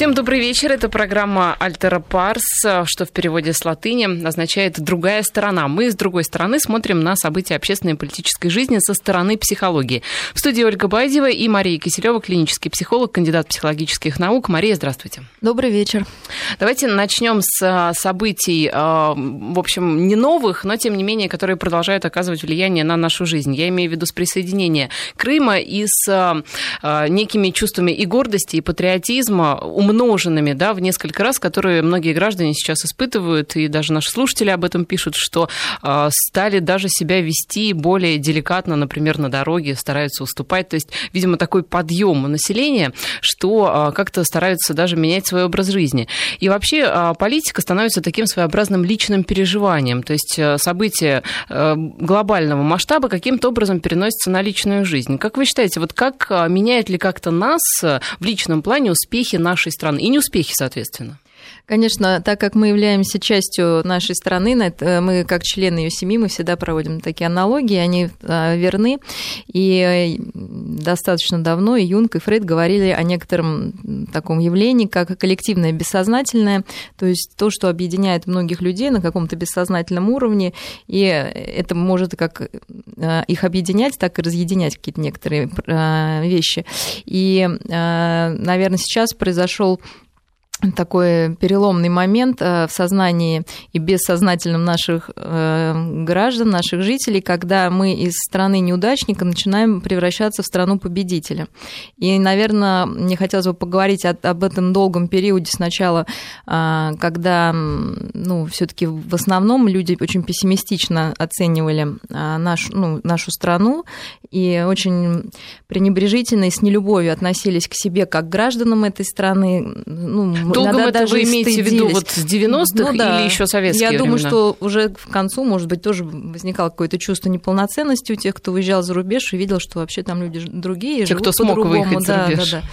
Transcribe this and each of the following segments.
Всем добрый вечер. Это программа «Альтера Парс», что в переводе с латыни означает «другая сторона». Мы с другой стороны смотрим на события общественной и политической жизни со стороны психологии. В студии Ольга Байдева и Мария Киселева, клинический психолог, кандидат психологических наук. Мария, здравствуйте. Добрый вечер. Давайте начнем с а, событий, а, в общем, не новых, но тем не менее, которые продолжают оказывать влияние на нашу жизнь. Я имею в виду с присоединения Крыма и с некими чувствами и гордости, и патриотизма, умноженными, да, в несколько раз, которые многие граждане сейчас испытывают, и даже наши слушатели об этом пишут, что э, стали даже себя вести более деликатно, например, на дороге, стараются уступать. То есть, видимо, такой подъем населения, что э, как-то стараются даже менять свой образ жизни. И вообще э, политика становится таким своеобразным личным переживанием. То есть э, события э, глобального масштаба каким-то образом переносятся на личную жизнь. Как вы считаете, вот как меняет ли как-то нас в личном плане успехи нашей страны и неуспехи, соответственно? Конечно, так как мы являемся частью нашей страны, э, мы как члены ее семьи, мы всегда проводим такие аналогии, они э, верны. И достаточно давно и Юнг, и Фрейд говорили о некотором таком явлении, как коллективное бессознательное, то есть то, что объединяет многих людей на каком-то бессознательном уровне, и это может как их объединять, так и разъединять какие-то некоторые вещи. И, наверное, сейчас произошел такой переломный момент э, в сознании и бессознательном наших э, граждан, наших жителей, когда мы из страны неудачника начинаем превращаться в страну победителя. И, наверное, мне хотелось бы поговорить об этом долгом периоде сначала, э, когда ну, все-таки в основном люди очень пессимистично оценивали нашу, ну, нашу страну и очень пренебрежительно и с нелюбовью относились к себе как к гражданам этой страны. Ну, Долго это даже вы имеете в виду вот с 90-х ну, да. или еще советские Я времена? думаю, что уже к концу, может быть, тоже возникало какое-то чувство неполноценности у тех, кто уезжал за рубеж и видел, что вообще там люди другие, Те, кто смог выехать за рубеж. Да, да.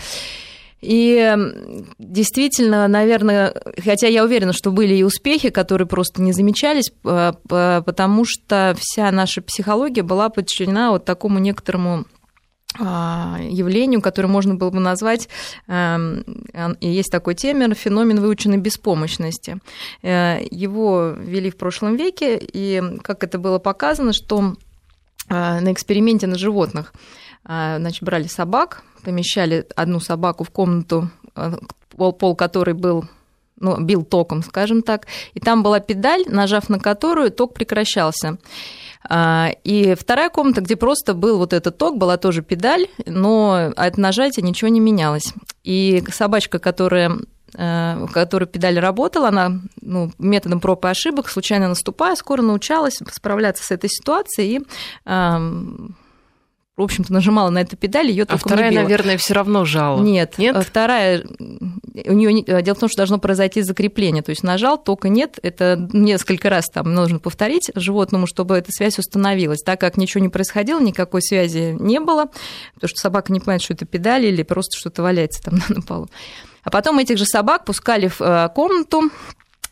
И действительно, наверное, хотя я уверена, что были и успехи, которые просто не замечались, потому что вся наша психология была подчинена вот такому некоторому а, явлению, которое можно было бы назвать, эм, есть такой термин, феномен выученной беспомощности. Э, его ввели в прошлом веке, и как это было показано, что э, на эксперименте на животных э, значит, брали собак, помещали одну собаку в комнату, пол, пол которой был ну, бил током, скажем так, и там была педаль, нажав на которую ток прекращался. А, и вторая комната, где просто был вот этот ток, была тоже педаль, но от нажатия ничего не менялось. И собачка, которая э, в которой педаль работала, она ну, методом проб и ошибок, случайно наступая, скоро научалась справляться с этой ситуацией и в общем-то, нажимала на эту педаль, ее А вторая, наверное, все равно жала. Нет, нет. Вторая, у нее дело в том, что должно произойти закрепление. То есть нажал, только нет. Это несколько раз там нужно повторить животному, чтобы эта связь установилась. Так как ничего не происходило, никакой связи не было, потому что собака не понимает, что это педали или просто что-то валяется там на полу. А потом этих же собак пускали в э, комнату,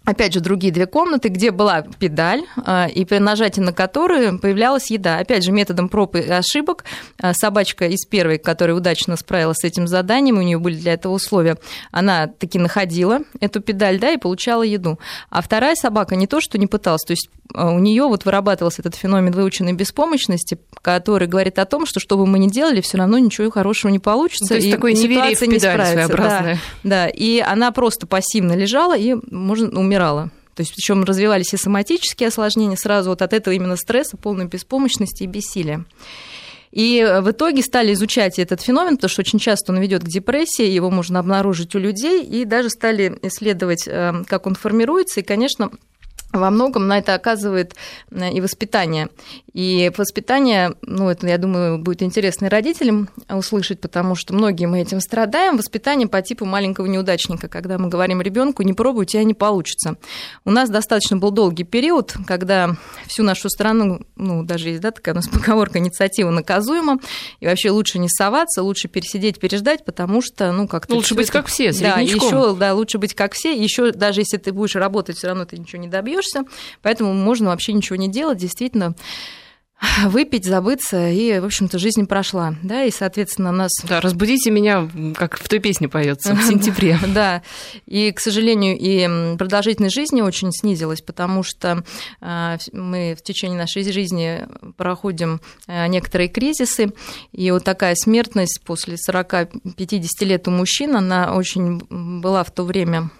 опять же, другие две комнаты, где была педаль, а, и при нажатии на которую появлялась еда. Опять же, методом проб и ошибок а, собачка из первой, которая удачно справилась с этим заданием, у нее были для этого условия, она таки находила эту педаль, да, и получала еду. А вторая собака не то, что не пыталась, то есть а, у нее вот вырабатывался этот феномен выученной беспомощности, который говорит о том, что что бы мы ни делали, все равно ничего хорошего не получится. То есть и такое педаль не справится. Да, да, и она просто пассивно лежала и можно умереть умирала. То есть, причем развивались и соматические осложнения сразу вот от этого именно стресса, полной беспомощности и бессилия. И в итоге стали изучать этот феномен, потому что очень часто он ведет к депрессии, его можно обнаружить у людей, и даже стали исследовать, э, как он формируется. И, конечно, во многом на это оказывает э, и воспитание. И воспитание, ну, это, я думаю, будет интересно и родителям услышать, потому что многие мы этим страдаем. Воспитание по типу маленького неудачника, когда мы говорим ребенку, не пробуй, у тебя не получится. У нас достаточно был долгий период, когда всю нашу страну, ну, даже есть, да, такая у нас поговорка, инициатива наказуема, и вообще лучше не соваться, лучше пересидеть, переждать, потому что, ну, как-то... Лучше быть это... как все, Да, еще, да, лучше быть как все, еще даже если ты будешь работать, все равно ты ничего не добьешься, поэтому можно вообще ничего не делать, действительно выпить, забыться, и, в общем-то, жизнь прошла, да, и, соответственно, нас... Да, разбудите меня, как в той песне поется, в сентябре. Да, и, к сожалению, и продолжительность жизни очень снизилась, потому что а, мы в течение нашей жизни проходим а, некоторые кризисы, и вот такая смертность после 40-50 лет у мужчин, она очень была в то время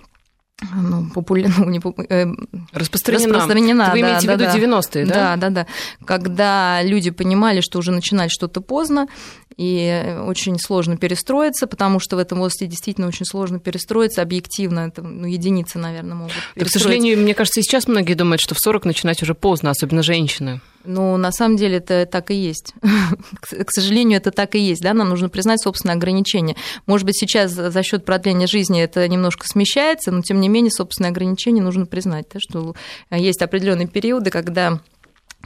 ну, популя... ну, не попу... э... распространена. распространена. Вы да, имеете да, в виду да. 90-е, да? Да, да, да. Когда люди понимали, что уже начинать что-то поздно, и очень сложно перестроиться, потому что в этом возрасте действительно очень сложно перестроиться объективно. Это ну, единицы, наверное, могут да, К сожалению, мне кажется, сейчас многие думают, что в 40 начинать уже поздно, особенно женщины. Ну, на самом деле это так и есть. К сожалению, это так и есть. Да? Нам нужно признать собственное ограничение. Может быть, сейчас за счет продления жизни это немножко смещается, но тем не менее собственное ограничение нужно признать, да, что есть определенные периоды, когда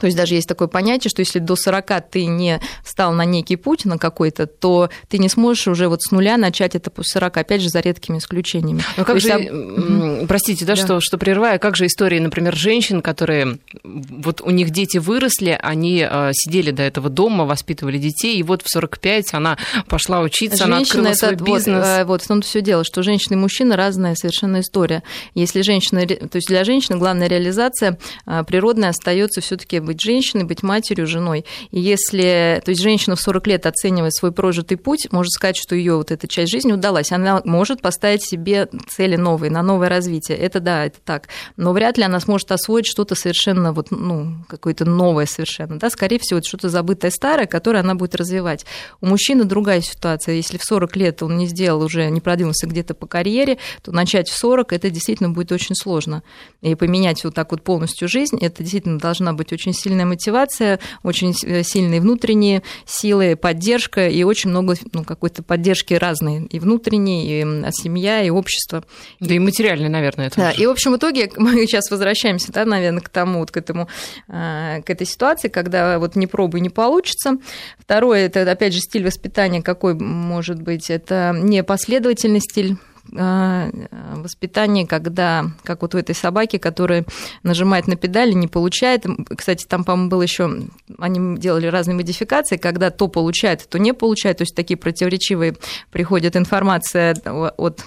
то есть даже есть такое понятие, что если до 40 ты не стал на некий путь, на какой-то, то ты не сможешь уже вот с нуля начать это после 40, опять же, за редкими исключениями. Но как то же, есть, простите, да, да. Что, что прерываю, как же истории, например, женщин, которые, вот у них дети выросли, они э, сидели до этого дома, воспитывали детей, и вот в 45 она пошла учиться, Женщина она открыла это, свой бизнес. Вот, э, вот в том-то все дело, что женщина и мужчина разная совершенно история. Если женщина, то есть для женщины главная реализация э, природная остается все-таки быть женщиной, быть матерью, женой. И если, то есть женщина в 40 лет оценивает свой прожитый путь, может сказать, что ее вот эта часть жизни удалась. Она может поставить себе цели новые, на новое развитие. Это да, это так. Но вряд ли она сможет освоить что-то совершенно вот, ну, какое-то новое совершенно. Да? Скорее всего, это что-то забытое старое, которое она будет развивать. У мужчины другая ситуация. Если в 40 лет он не сделал уже, не продвинулся где-то по карьере, то начать в 40 это действительно будет очень сложно. И поменять вот так вот полностью жизнь, это действительно должна быть очень сильная мотивация, очень э, сильные внутренние силы, поддержка и очень много ну, какой-то поддержки разной, и внутренней, и семья, и общество. Да и материальной, наверное, это. Да, и в общем итоге мы сейчас возвращаемся, да, наверное, к тому, вот к этому, э, к этой ситуации, когда вот не пробуй, не получится. Второе, это опять же стиль воспитания, какой может быть, это непоследовательный стиль а, воспитание, когда, как вот у этой собаки, которая нажимает на педали, не получает. Кстати, там, по-моему, было еще, они делали разные модификации, когда то получает, то не получает. То есть такие противоречивые приходит информация от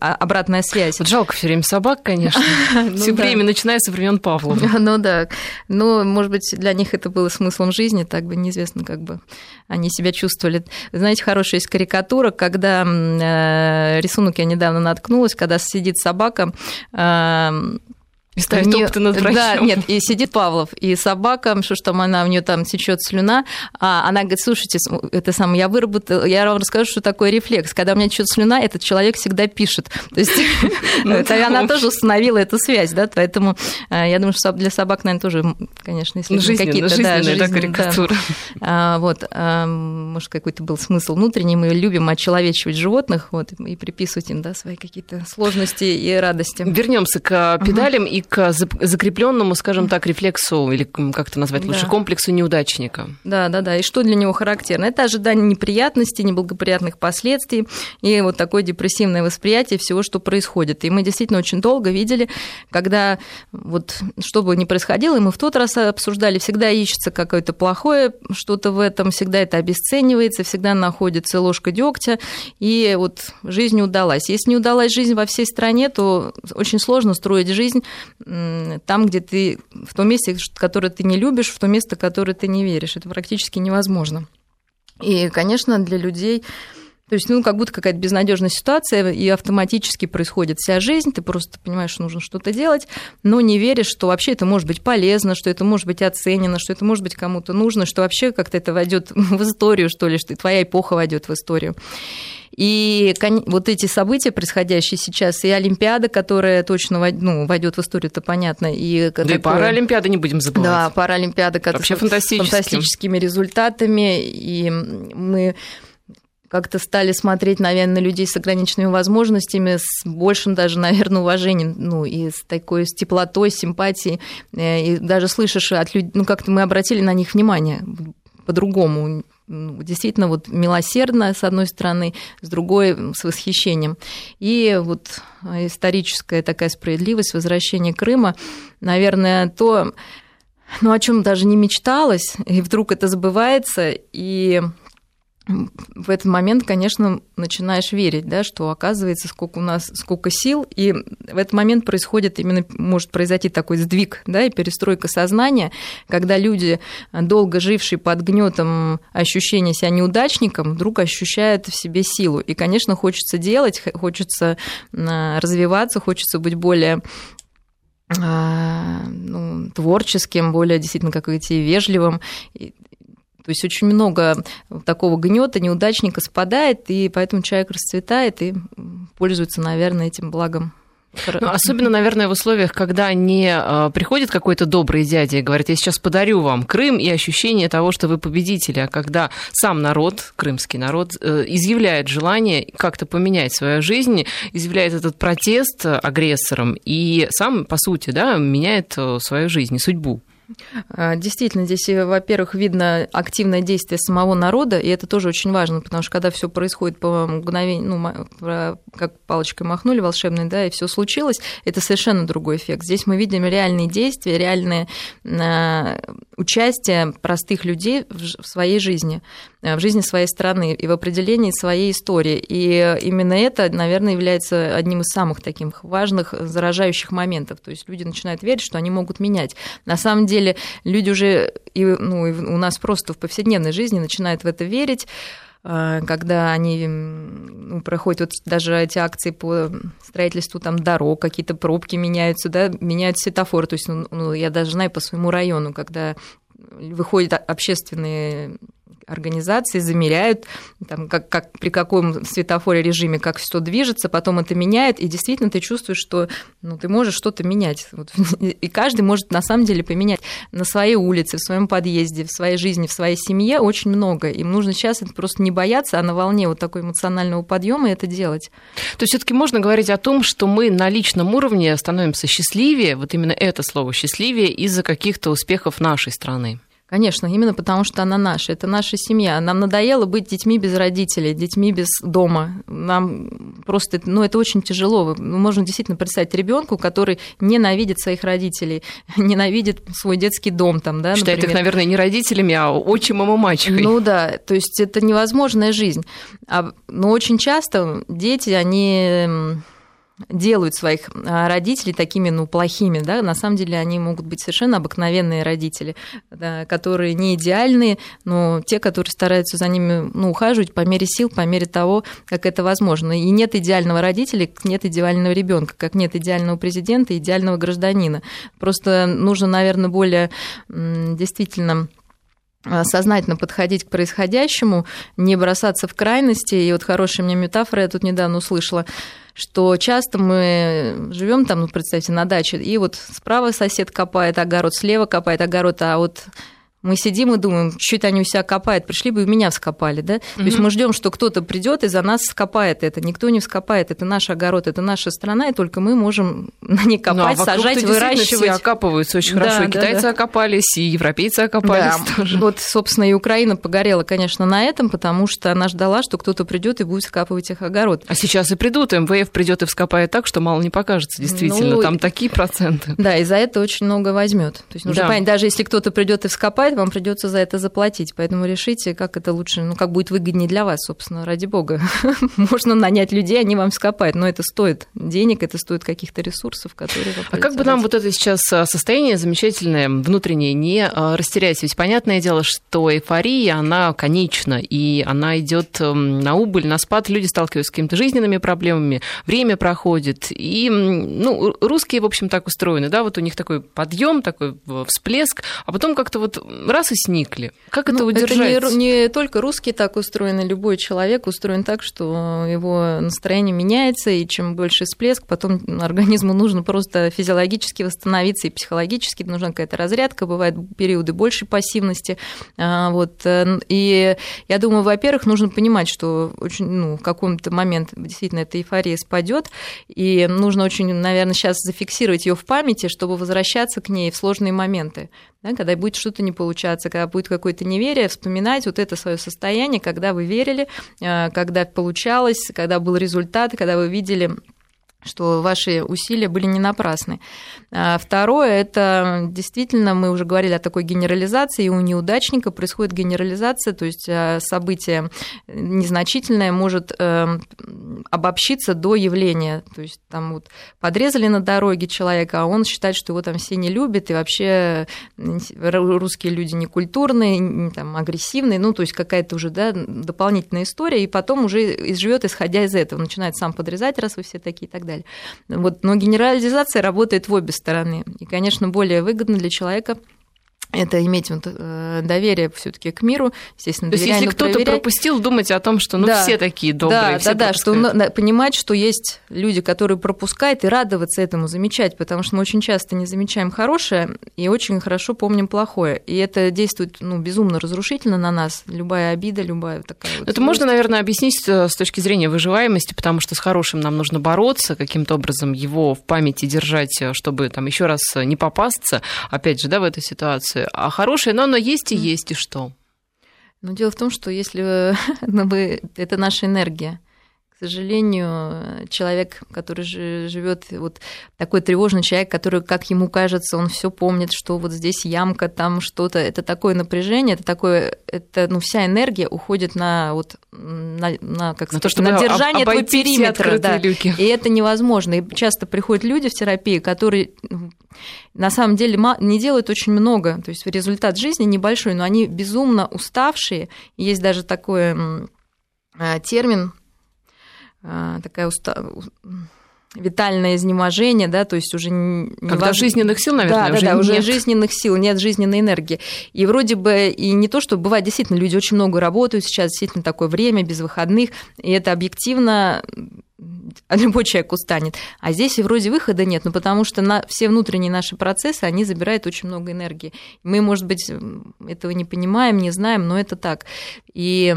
обратная связь. Вот жалко все время собак, конечно. ну, все да. время, начиная со времен Павлова. ну да. Но, может быть, для них это было смыслом жизни, так бы неизвестно, как бы они себя чувствовали. Знаете, хорошая есть карикатура, когда э, рисунок я недавно наткнулась, когда сидит собака, и ставит не, опыты над врачом. Да, нет, и сидит Павлов, и собака, что ж там она, у нее там течет слюна, а она говорит, слушайте, это самое, я выработала, я вам расскажу, что такое рефлекс. Когда у меня течет слюна, этот человек всегда пишет. То есть ну она тоже установила эту связь, да, поэтому э, я думаю, что для собак, наверное, тоже, конечно, если какие-то... Да, карикатура. А, вот, а, может, какой-то был смысл внутренний, мы любим очеловечивать животных, вот, и приписывать им, да, свои какие-то сложности и радости. Вернемся к педалям и к закрепленному, скажем так, рефлексу, или как это назвать лучше, да. комплексу неудачника. Да, да, да. И что для него характерно? Это ожидание неприятностей, неблагоприятных последствий и вот такое депрессивное восприятие всего, что происходит. И мы действительно очень долго видели, когда вот что бы ни происходило, и мы в тот раз обсуждали, всегда ищется какое-то плохое что-то в этом, всегда это обесценивается, всегда находится ложка дегтя, и вот жизнь не удалась. Если не удалась жизнь во всей стране, то очень сложно строить жизнь там, где ты, в том месте, которое ты не любишь, в то место, которое ты не веришь. Это практически невозможно. И, конечно, для людей то есть, ну, как будто какая-то безнадежная ситуация, и автоматически происходит вся жизнь, ты просто понимаешь, что нужно что-то делать, но не веришь, что вообще это может быть полезно, что это может быть оценено, что это может быть кому-то нужно, что вообще как-то это войдет в историю, что ли, что твоя эпоха войдет в историю. И вот эти события, происходящие сейчас, и Олимпиада, которая точно ну, войдет в историю, это понятно. И да которая... и Паралимпиада не будем забывать. Да, Паралимпиада, которая Вообще с фантастическими результатами. И мы как-то стали смотреть, наверное, на людей с ограниченными возможностями, с большим даже, наверное, уважением, ну, и с такой с теплотой, симпатией, э, и даже слышишь от людей, ну, как-то мы обратили на них внимание по-другому, ну, действительно вот милосердно, с одной стороны, с другой с восхищением. И вот историческая такая справедливость, возвращение Крыма, наверное, то, ну, о чем даже не мечталось, и вдруг это забывается, и в этот момент, конечно, начинаешь верить, да, что оказывается, сколько у нас, сколько сил, и в этот момент происходит именно, может произойти такой сдвиг, да, и перестройка сознания, когда люди, долго жившие под гнетом ощущения себя неудачником, вдруг ощущают в себе силу. И, конечно, хочется делать, хочется развиваться, хочется быть более а, ну, творческим, более действительно как идти вежливым. То есть очень много такого гнета, неудачника спадает, и поэтому человек расцветает и пользуется, наверное, этим благом. Ну, особенно, наверное, в условиях, когда не а, приходит какой-то добрый дядя и говорит, я сейчас подарю вам Крым и ощущение того, что вы победители, а когда сам народ, крымский народ, э, изъявляет желание как-то поменять свою жизнь, изъявляет этот протест агрессорам и сам, по сути, да, меняет э, свою жизнь и судьбу. А, действительно, здесь, э, во-первых, видно активное действие самого народа, и это тоже очень важно, потому что когда все происходит по мгновению, ну, как палочкой махнули волшебной, да, и все случилось, это совершенно другой эффект. Здесь мы видим реальные действия, реальное а, участие простых людей в своей жизни, э, в жизни своей страны и в определении своей истории. И именно это, наверное, является одним из самых таких важных заражающих моментов. То есть люди начинают верить, что они могут менять. На самом деле деле люди уже, и, ну, и у нас просто в повседневной жизни начинают в это верить, а, когда они ну, проходят вот даже эти акции по строительству там дорог, какие-то пробки меняются, да, меняют светофоры. То есть, ну, ну, я даже знаю по своему району, когда выходят общественные организации замеряют, там, как, как, при каком светофоре режиме, как все движется, потом это меняет, и действительно ты чувствуешь, что ну, ты можешь что-то менять. Вот, и каждый может на самом деле поменять на своей улице, в своем подъезде, в своей жизни, в своей семье очень много. Им нужно сейчас это просто не бояться, а на волне вот такой эмоционального подъема это делать. То есть все-таки можно говорить о том, что мы на личном уровне становимся счастливее, вот именно это слово счастливее из-за каких-то успехов нашей страны. Конечно, именно потому что она наша, это наша семья. Нам надоело быть детьми без родителей, детьми без дома. Нам просто, ну, это очень тяжело. Можно действительно представить ребенку, который ненавидит своих родителей, ненавидит свой детский дом там, да, Считает например. их, наверное, не родителями, а отчимом и мачехой. Ну да, то есть это невозможная жизнь. А, но очень часто дети, они делают своих а, родителей такими, ну, плохими, да, на самом деле они могут быть совершенно обыкновенные родители, да, которые не идеальные, но те, которые стараются за ними, ну, ухаживать по мере сил, по мере того, как это возможно. И нет идеального родителя, нет идеального ребенка, как нет идеального президента, идеального гражданина. Просто нужно, наверное, более действительно сознательно подходить к происходящему, не бросаться в крайности. И вот хорошая мне метафора я тут недавно услышала что часто мы живем там, ну, представьте, на даче, и вот справа сосед копает огород, слева копает огород, а вот мы сидим и думаем, что это они у себя копают, пришли бы и меня вскопали, да? Mm-hmm. То есть мы ждем, что кто-то придет и за нас вскопает это. Никто не вскопает, это наш огород, это наша страна, и только мы можем на ней копать, ну, а сажать, выращивать. Все окапываются очень да, хорошо. И китайцы да. окопались, и европейцы окопались да. тоже. Вот, собственно, и Украина погорела, конечно, на этом, потому что она ждала, что кто-то придет и будет вскапывать их огород. А сейчас и придут, МВФ придет и вскопает так, что мало не покажется, действительно. Ну, Там такие проценты. Да, и за это очень много возьмет. То есть нужно да. понять, даже если кто-то придет и вскопает, покупает, вам придется за это заплатить. Поэтому решите, как это лучше, ну, как будет выгоднее для вас, собственно, ради бога. Можно нанять людей, они вам скопают, но это стоит денег, это стоит каких-то ресурсов, которые А как бы нам вот это сейчас а, состояние замечательное, внутреннее, не а, растерять? Ведь понятное дело, что эйфория, она конечна, и она идет на убыль, на спад, люди сталкиваются с какими-то жизненными проблемами, время проходит, и, ну, русские, в общем, так устроены, да, вот у них такой подъем, такой всплеск, а потом как-то вот раз и сникли. Как это ну, удержать? Это не, не только русские так устроены, любой человек устроен так, что его настроение меняется, и чем больше всплеск, потом организму нужно просто физиологически восстановиться и психологически, нужна какая-то разрядка, бывают периоды большей пассивности. А, вот. Э, и я думаю, во-первых, нужно понимать, что очень, ну, в каком-то момент действительно эта эйфория спадет, и нужно очень, наверное, сейчас зафиксировать ее в памяти, чтобы возвращаться к ней в сложные моменты да, когда будет что-то не получаться, когда будет какое-то неверие, вспоминать вот это свое состояние, когда вы верили, э, когда получалось, когда был результат, когда вы видели что ваши усилия были не напрасны. А второе, это действительно, мы уже говорили о такой генерализации, и у неудачника происходит генерализация, то есть а, событие незначительное может э, обобщиться до явления. То есть там вот подрезали на дороге человека, а он считает, что его там все не любят, и вообще русские люди некультурные, там, агрессивные, ну, то есть какая-то уже да, дополнительная история, и потом уже живет исходя из этого, начинает сам подрезать, раз вы все такие и так далее далее. Вот, но генерализация работает в обе стороны. И, конечно, более выгодно для человека это иметь вот, э, доверие все-таки к миру, естественно, То есть, если кто-то пропустил, думать о том, что ну да, все такие добрые, да, все да, да, что понимать, что есть люди, которые пропускают, и радоваться этому, замечать, потому что мы очень часто не замечаем хорошее и очень хорошо помним плохое, и это действует ну, безумно разрушительно на нас, любая обида, любая такая. Вот это можно, наверное, объяснить э, с точки зрения выживаемости, потому что с хорошим нам нужно бороться, каким-то образом его в памяти держать, э, чтобы там еще раз не попасться, опять же, да, в этой ситуации а хорошее, но оно есть и есть, и что? Но дело в том, что если ну, вы, это наша энергия, сожалению, человек, который живет, вот такой тревожный человек, который, как ему кажется, он все помнит, что вот здесь ямка, там что-то, это такое напряжение, это такое, это, ну, вся энергия уходит на вот на, на как на сказать, то, чтобы на держание этого периметра, да. люки. И это невозможно. И часто приходят люди в терапию, которые на самом деле не делают очень много, то есть результат жизни небольшой, но они безумно уставшие. Есть даже такой а, термин такая уста... витальное изнеможение, да, то есть уже не Когда жизненных сил, наверное, да, уже да, да, нет. уже жизненных сил, нет жизненной энергии. И вроде бы и не то, что бывает действительно люди очень много работают сейчас, действительно такое время без выходных, и это объективно любой человек устанет. А здесь и вроде выхода нет, ну потому что на, все внутренние наши процессы, они забирают очень много энергии. Мы, может быть, этого не понимаем, не знаем, но это так. И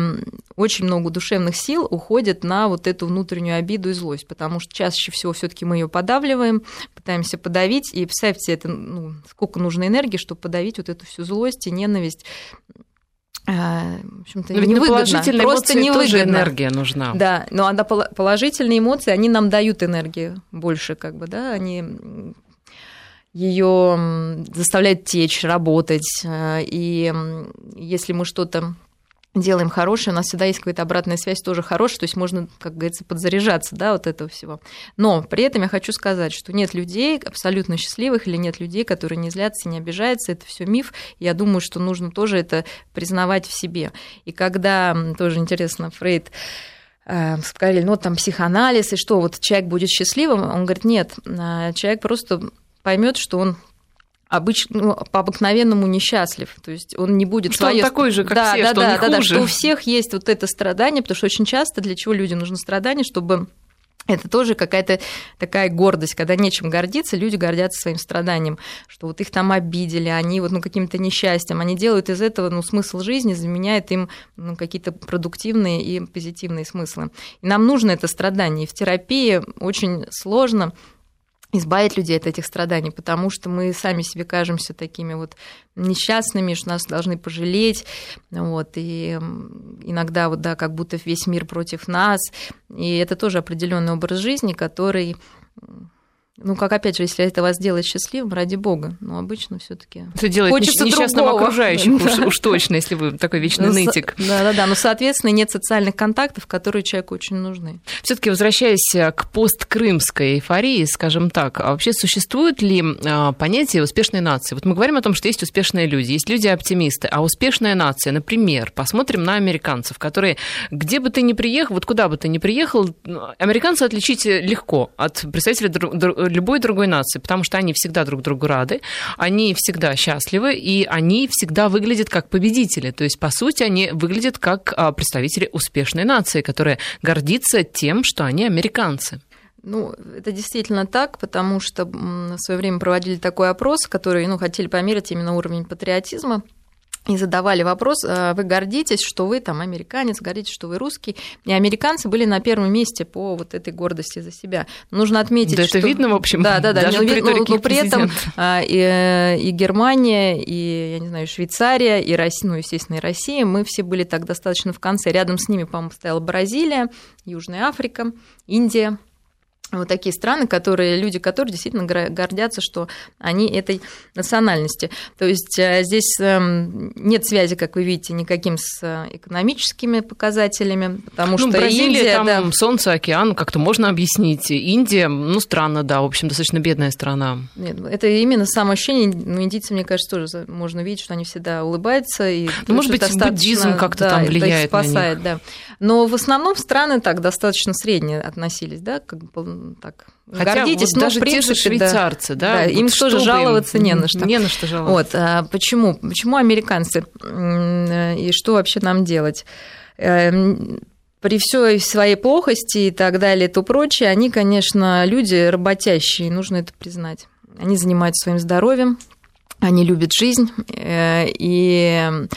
очень много душевных сил уходит на вот эту внутреннюю обиду и злость, потому что чаще всего все таки мы ее подавливаем, пытаемся подавить, и представьте, это, ну, сколько нужно энергии, чтобы подавить вот эту всю злость и ненависть а, в общем-то, но невыгодно. Положительные Просто эмоции невыгодно. тоже энергия нужна. Да, но она положительные эмоции, они нам дают энергию больше, как бы, да, они ее заставляют течь, работать. Э, и если мы что-то делаем хорошее, у нас всегда есть какая-то обратная связь тоже хорошая, то есть можно, как говорится, подзаряжаться, да, вот этого всего. Но при этом я хочу сказать, что нет людей абсолютно счастливых или нет людей, которые не злятся, не обижаются, это все миф. Я думаю, что нужно тоже это признавать в себе. И когда, тоже интересно, Фрейд э, сказали, ну, там психоанализ, и что, вот человек будет счастливым, он говорит, нет, э, человек просто поймет, что он обычно, ну, по-обыкновенному несчастлив. То есть он не будет что свое... он такой же, как да, все, да, что да, он не да, хуже. да, что у всех есть вот это страдание, потому что очень часто для чего людям нужно страдание, чтобы это тоже какая-то такая гордость, когда нечем гордиться, люди гордятся своим страданием, что вот их там обидели, они вот ну, каким-то несчастьем, они делают из этого ну, смысл жизни, заменяет им ну, какие-то продуктивные и позитивные смыслы. И нам нужно это страдание. И в терапии очень сложно избавить людей от этих страданий, потому что мы сами себе кажемся такими вот несчастными, что нас должны пожалеть, вот, и иногда вот, да, как будто весь мир против нас, и это тоже определенный образ жизни, который ну, как опять же, если это вас делает счастливым, ради бога. Но обычно все-таки Это делает хочется несчастным другого. окружающим, да. уж, уж точно, если вы такой вечный ну, нытик. Да, да, да. Но, соответственно, нет социальных контактов, которые человеку очень нужны. Все-таки возвращаясь к посткрымской эйфории, скажем так, а вообще существует ли а, понятие успешной нации? Вот мы говорим о том, что есть успешные люди, есть люди-оптимисты, а успешная нация, например, посмотрим на американцев, которые где бы ты ни приехал, вот куда бы ты ни приехал, американцы отличить легко от представителей любой другой нации, потому что они всегда друг другу рады, они всегда счастливы, и они всегда выглядят как победители. То есть, по сути, они выглядят как а, представители успешной нации, которая гордится тем, что они американцы. Ну, это действительно так, потому что в свое время проводили такой опрос, который ну, хотели померить именно уровень патриотизма и задавали вопрос, «А вы гордитесь, что вы там американец, гордитесь, что вы русский. И американцы были на первом месте по вот этой гордости за себя. Нужно отметить, да что... это видно, в общем, да, да, да, даже но, но, но при этом а, и, и Германия, и, я не знаю, Швейцария, и Россия, ну, естественно, и Россия, мы все были так достаточно в конце. Рядом с ними, по-моему, стояла Бразилия, Южная Африка, Индия, вот такие страны, которые, люди, которые действительно гордятся, что они этой национальности. То есть э, здесь эм, нет связи, как вы видите, никаким с э, экономическими показателями, потому ну, что Бразилия, Индия... там да, солнце, океан, как-то можно объяснить. Индия, ну, странно, да, в общем, достаточно бедная страна. Нет, это именно самоощущение. Ну, индийцы, мне кажется, тоже можно видеть, что они всегда улыбаются. И ну, может быть, буддизм как-то да, там влияет спасает, на них. Да. Но в основном страны так достаточно средние относились, да, как бы так Хотя гордитесь, вот но даже принципе, те же швейцарцы, да, да, да им тоже жаловаться им? не на что. Не на что жаловаться. Вот, а почему? Почему американцы и что вообще нам делать? Эм, при всей своей плохости и так далее, и то прочее, они, конечно, люди работящие, нужно это признать. Они занимаются своим здоровьем, они любят жизнь, э, и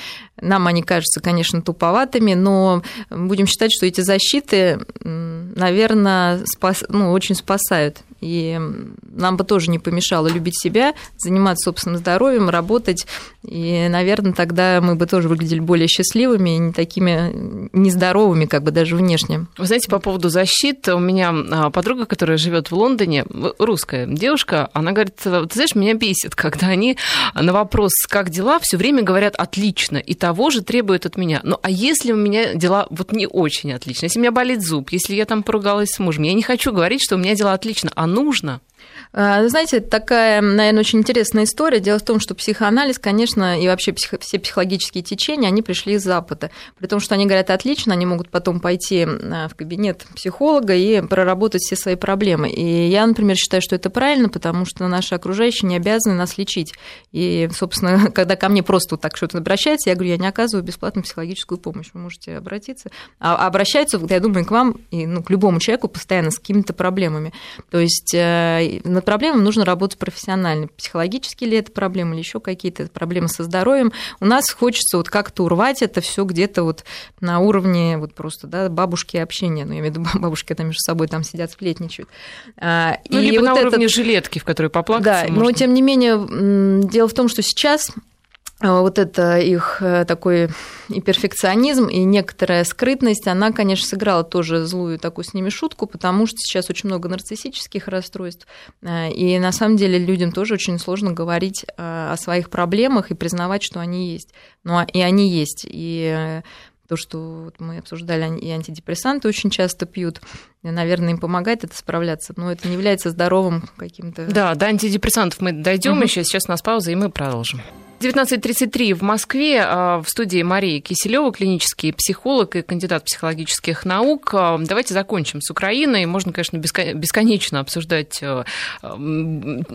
нам они кажутся, конечно, туповатыми, но будем считать, что эти защиты, наверное, спас, ну, очень спасают и нам бы тоже не помешало любить себя, заниматься собственным здоровьем, работать. И, наверное, тогда мы бы тоже выглядели более счастливыми и не такими нездоровыми, как бы даже внешне. Вы знаете, по поводу защиты, у меня а, подруга, которая живет в Лондоне, русская девушка, она говорит, ты знаешь, меня бесит, когда они на вопрос, как дела, все время говорят отлично, и того же требуют от меня. Ну, а если у меня дела вот не очень отлично, если у меня болит зуб, если я там поругалась с мужем, я не хочу говорить, что у меня дела отлично, а нужно? А, знаете, такая, наверное, очень интересная история. Дело в том, что психоанализ, конечно, и вообще психо- все психологические течения, они пришли из Запада. При том, что они говорят отлично, они могут потом пойти а, в кабинет психолога и проработать все свои проблемы. И я, например, считаю, что это правильно, потому что наши окружающие не обязаны нас лечить. И, собственно, когда ко мне просто вот так что-то обращается, я говорю, я не оказываю бесплатную психологическую помощь, вы можете обратиться. А обращаются, я думаю, к вам и ну, к любому человеку постоянно с какими-то проблемами. То есть э, над проблемами нужно работать профессионально. Психологически ли это проблемы или еще какие-то проблемы со здоровьем. У нас хочется вот как-то урвать это все где-то вот на уровне вот просто да, бабушки общения. Ну, я имею в виду бабушки, это между собой там сидят, сплетничают. А, ну, и либо вот на этот... уровне жилетки, в которой поплакаться Да, можно. но тем не менее, дело в том, что сейчас вот это их э, такой и перфекционизм, и некоторая скрытность, она, конечно, сыграла тоже злую такую с ними шутку, потому что сейчас очень много нарциссических расстройств, э, и на самом деле людям тоже очень сложно говорить э, о своих проблемах и признавать, что они есть. Ну, а, и они есть. И то, что мы обсуждали, и антидепрессанты очень часто пьют, наверное, им помогает это справляться, но это не является здоровым каким-то... Да, до антидепрессантов мы дойдем угу. еще, сейчас у нас пауза, и мы продолжим. 19.33 в Москве. А, в студии Мария Киселева, клинический психолог и кандидат психологических наук. А, давайте закончим с Украиной. Можно, конечно, бесконечно обсуждать а,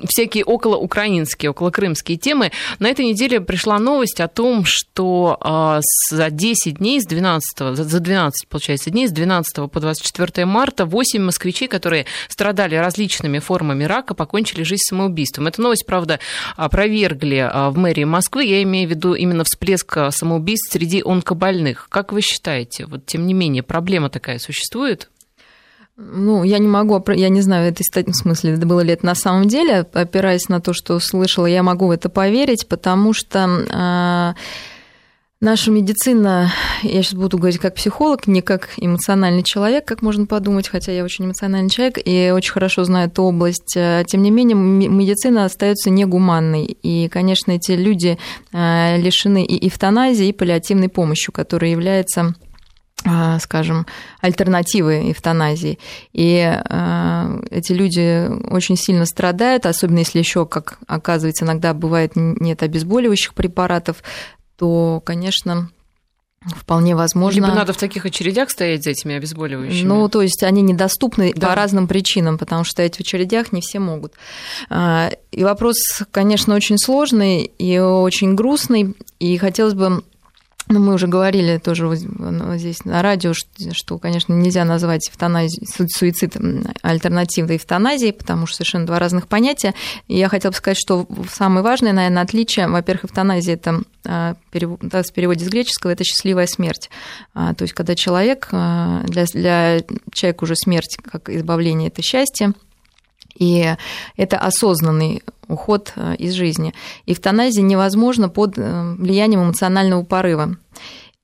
всякие околоукраинские, околокрымские темы. На этой неделе пришла новость о том, что за 10 дней, с 12, за 12, получается, дней, с 12 по 24 марта 8 москвичей, которые страдали различными формами рака, покончили жизнь самоубийством. Эту новость, правда, опровергли в мэрии Москвы, я имею в виду именно всплеск самоубийств среди онкобольных. Как вы считаете, вот тем не менее, проблема такая существует? Ну, я не могу, я не знаю, это в смысле, было ли это на самом деле, опираясь на то, что слышала, я могу в это поверить, потому что а, Наша медицина, я сейчас буду говорить как психолог, не как эмоциональный человек, как можно подумать, хотя я очень эмоциональный человек и очень хорошо знаю эту область. Э, тем не менее, медицина остается негуманной. И, конечно, эти люди э, лишены и эвтаназии, и паллиативной помощью, которая является э, скажем, альтернативы эвтаназии. И эти люди очень сильно страдают, особенно если еще, как оказывается, иногда бывает нет обезболивающих препаратов, то, конечно, Вполне возможно. Либо надо в таких очередях стоять за этими обезболивающими. Ну, то есть они недоступны да. по разным причинам, потому что стоять в очередях не все могут. А, и вопрос, конечно, очень сложный и очень грустный. И хотелось бы ну, мы уже говорили тоже вот здесь на радио, что, конечно, нельзя назвать суицид альтернативой эвтаназии, потому что совершенно два разных понятия. И я хотела бы сказать, что самое важное, наверное, отличие, во-первых, эвтаназия – это а, в переводе с греческого – это счастливая смерть. А, то есть, когда человек, а, для, для человека уже смерть как избавление – это счастье, и это осознанный уход э, из жизни. Эвтаназия невозможна под э, влиянием эмоционального порыва.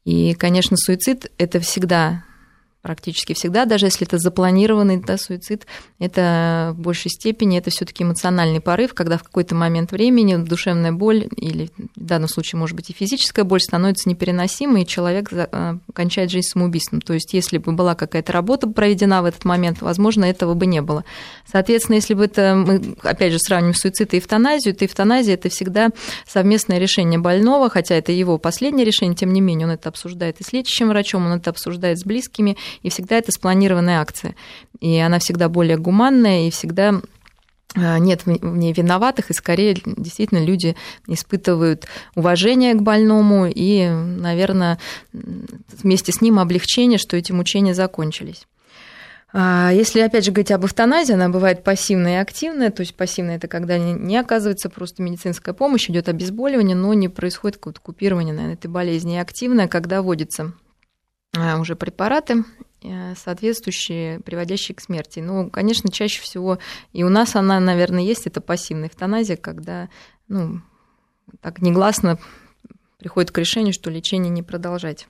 И, конечно, суицид – это всегда практически всегда, даже если это запланированный да, суицид, это в большей степени это все-таки эмоциональный порыв, когда в какой-то момент времени душевная боль или в данном случае, может быть, и физическая боль становится непереносимой, и человек э, кончает жизнь самоубийством. То есть, если бы была какая-то работа проведена в этот момент, возможно, этого бы не было. Соответственно, если бы это, мы опять же сравним суицид и эвтаназию, то эвтаназия это всегда совместное решение больного, хотя это его последнее решение, тем не менее он это обсуждает и с лечащим врачом, он это обсуждает с близкими, и всегда это спланированная акция. И она всегда более гуманная, и всегда а, нет в ней виноватых, и скорее действительно люди испытывают уважение к больному и, наверное, вместе с ним облегчение, что эти мучения закончились. А, если, опять же, говорить об эвтаназии, она бывает пассивная и активная. То есть пассивная – это когда не оказывается просто медицинская помощь, идет обезболивание, но не происходит какое-то купирование наверное, этой болезни. И активная, когда вводится уже препараты, э, соответствующие, приводящие к смерти. Ну, конечно, чаще всего и у нас она, наверное, есть, это пассивная эвтаназия, когда, ну, так негласно приходит к решению, что лечение не продолжать.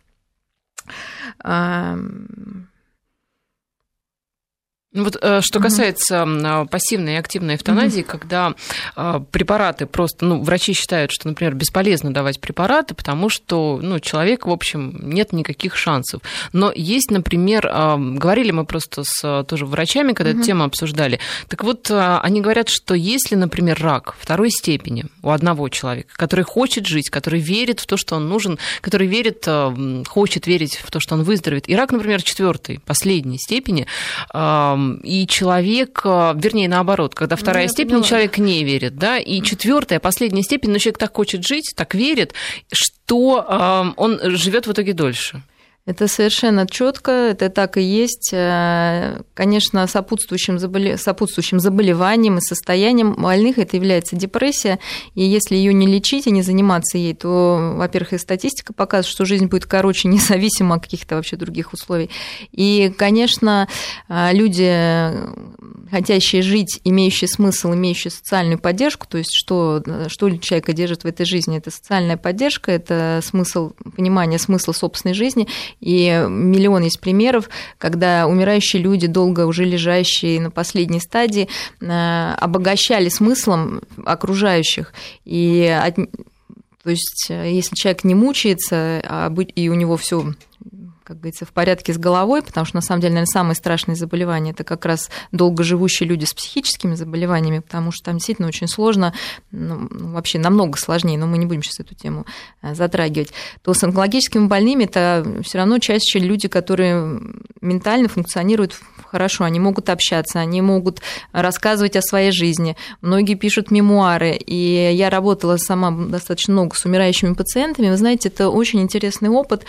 Ну вот э, что касается угу. пассивной и активной эвтаназии, угу. когда а, препараты просто, ну, врачи считают, что, например, бесполезно давать препараты, потому что, ну, человек, в общем, нет никаких шансов. Но есть, например, а, говорили мы просто с тоже врачами, когда угу. эту тему обсуждали. Так вот, они говорят, что если, например, рак второй степени у одного человека, который хочет жить, который верит в то, что он нужен, который верит, хочет верить в то, что он выздоровеет, и рак, например, четвертой, последней степени, и человек, э, вернее, наоборот, когда ну, вторая ну, степень, поняла. человек не верит, да, и четвертая, последняя степень, но человек так хочет жить, так верит, что он живет в итоге дольше. Это совершенно четко, это так и есть. Э, конечно, сопутствующим, заболе... сопутствующим заболеванием и состоянием больных это является депрессия. И если ее не лечить и не заниматься ей, то, во-первых, и статистика показывает, что жизнь будет короче, независимо от каких-то вообще других условий. И, конечно, э, люди, хотящие жить, имеющие смысл, имеющие социальную поддержку, то есть что, что человека держит в этой жизни, это социальная поддержка, это смысл, понимание смысла собственной жизни – и миллион есть примеров, когда умирающие люди, долго уже лежащие на последней стадии, э, обогащали смыслом окружающих. И то есть, э, если человек не мучается, а и у него все как говорится, в порядке с головой, потому что, на самом деле, наверное, самое страшное заболевание – это как раз долгоживущие люди с психическими заболеваниями, потому что там действительно очень сложно, ну, вообще намного сложнее, но мы не будем сейчас эту тему э, затрагивать, то с онкологическими больными это все равно чаще люди, которые ментально функционируют хорошо, они могут общаться, они могут рассказывать о своей жизни. Многие пишут мемуары, и я работала сама достаточно много с умирающими пациентами. Вы знаете, это очень интересный опыт,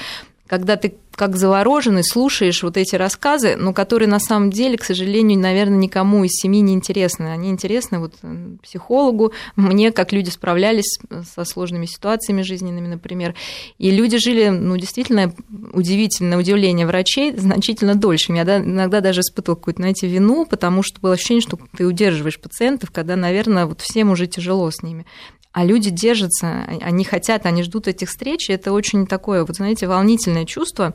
когда ты как завороженный слушаешь вот эти рассказы, но которые на самом деле, к сожалению, наверное, никому из семьи не интересны. Они интересны вот психологу, мне, как люди справлялись со сложными ситуациями жизненными, например. И люди жили, ну, действительно, удивительное удивление врачей значительно дольше. Я иногда даже испытывала какую-то, знаете, вину, потому что было ощущение, что ты удерживаешь пациентов, когда, наверное, вот всем уже тяжело с ними а люди держатся, они хотят, они ждут этих встреч, и это очень такое, вот знаете, волнительное чувство,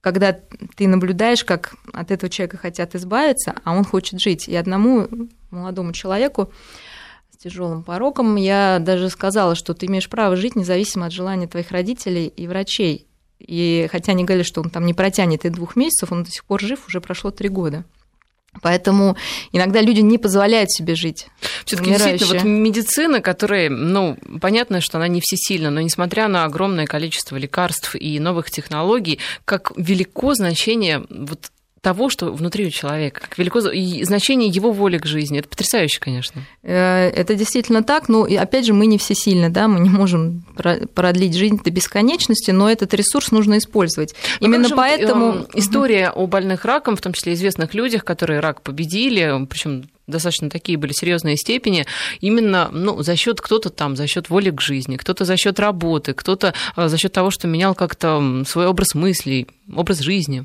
когда ты наблюдаешь, как от этого человека хотят избавиться, а он хочет жить. И одному молодому человеку с тяжелым пороком я даже сказала, что ты имеешь право жить независимо от желания твоих родителей и врачей. И хотя они говорили, что он там не протянет и двух месяцев, он до сих пор жив, уже прошло три года. Поэтому иногда люди не позволяют себе жить. Все-таки действительно, вот медицина, которая, ну, понятно, что она не всесильна, но несмотря на огромное количество лекарств и новых технологий, как велико значение вот того, что внутри у человека, как велико и значение его воли к жизни. Это потрясающе, конечно. Э, это действительно так, но и опять же мы не всесильны, да, мы не можем продлить жизнь до бесконечности, но этот ресурс нужно использовать. Но Именно поэтому вот, э, история о больных раком, в том числе известных людях, которые рак победили, причем достаточно такие были серьезные степени, именно ну, за счет кто-то там, за счет воли к жизни, кто-то за счет работы, кто-то э, за счет того, что менял как-то свой образ мыслей, образ жизни.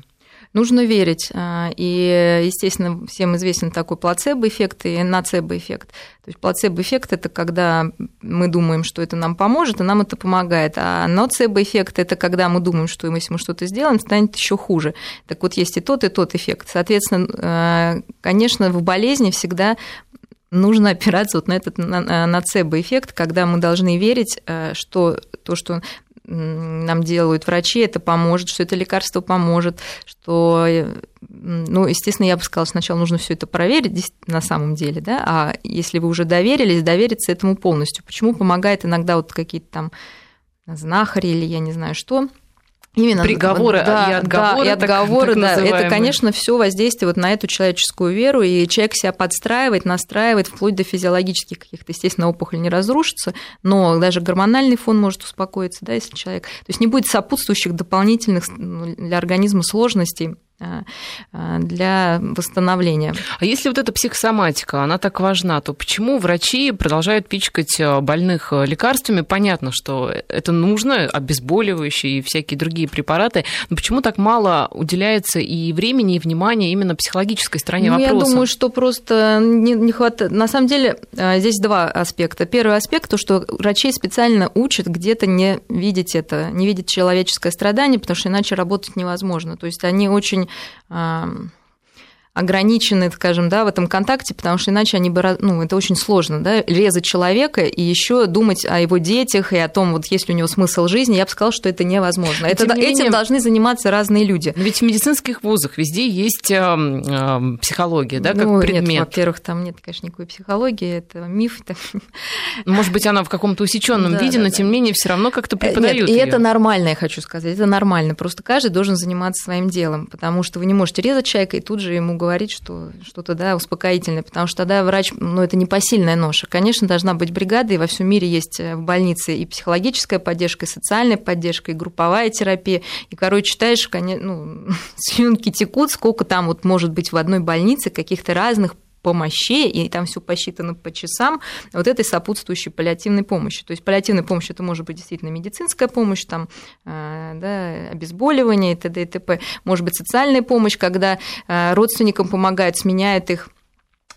Нужно верить. А, и, естественно, всем известен такой плацебо-эффект и нацебо-эффект. То есть плацебо-эффект – это когда мы думаем, что это нам поможет, и нам это помогает. А ноцебо-эффект – это когда мы думаем, что если мы что-то сделаем, станет еще хуже. Так вот, есть и тот, и тот эффект. Соответственно, а, конечно, в болезни всегда нужно опираться вот на этот нацебо-эффект, когда мы должны верить, а, что то, что нам делают врачи, это поможет, что это лекарство поможет, что, ну, естественно, я бы сказала, сначала нужно все это проверить на самом деле, да, а если вы уже доверились, довериться этому полностью. Почему помогает иногда вот какие-то там знахари или я не знаю что, Именно приговоры да, и отговоры. Да, и отговоры, так, так да. Это, конечно, все воздействие вот на эту человеческую веру, и человек себя подстраивает, настраивает вплоть до физиологических каких-то, естественно, опухоль не разрушится, но даже гормональный фон может успокоиться, да, если человек. То есть не будет сопутствующих дополнительных ну, для организма сложностей для восстановления. А если вот эта психосоматика, она так важна, то почему врачи продолжают пичкать а, больных лекарствами? Понятно, что это нужно, обезболивающие и всякие другие препараты, но почему так мало уделяется и времени, и внимания именно психологической стороне ну, вопроса? Я думаю, что просто не, не хватает... На самом деле здесь два аспекта. Первый аспект, то, что врачей специально учат где-то не видеть это, не видеть человеческое страдание, потому что иначе работать невозможно. То есть они очень очень ограничены, скажем, да, в этом контакте, потому что иначе они бы, ну, это очень сложно, да, резать человека и еще думать о его детях и о том, вот есть ли у него смысл жизни, я бы сказала, что это невозможно. это, не этим менее, должны заниматься разные люди. Ведь в медицинских вузах везде есть э, э, психология, да, как ну, предмет. Нет, во-первых, там нет, конечно, никакой психологии, это миф. Может быть, она в каком-то усеченном да, виде, да, но тем не менее все равно как-то преподают. Нет, и это нормально, я хочу сказать, это нормально. Просто каждый должен заниматься своим делом, потому что вы не можете резать человека и тут же ему говорить, что что-то да, успокоительное, потому что тогда врач, ну, это непосильная ноша. Конечно, должна быть бригада, и во всем мире есть э, в больнице и психологическая поддержка, и социальная поддержка, и групповая терапия. И, короче, читаешь, ну, слюнки текут, сколько там вот может быть в одной больнице каких-то разных помощей, и там все посчитано по часам, вот этой сопутствующей паллиативной помощи. То есть паллиативная помощь это может быть действительно медицинская помощь, там, э, да, обезболивание и т.д. и т.п. Может быть социальная помощь, когда э, родственникам помогают, сменяют их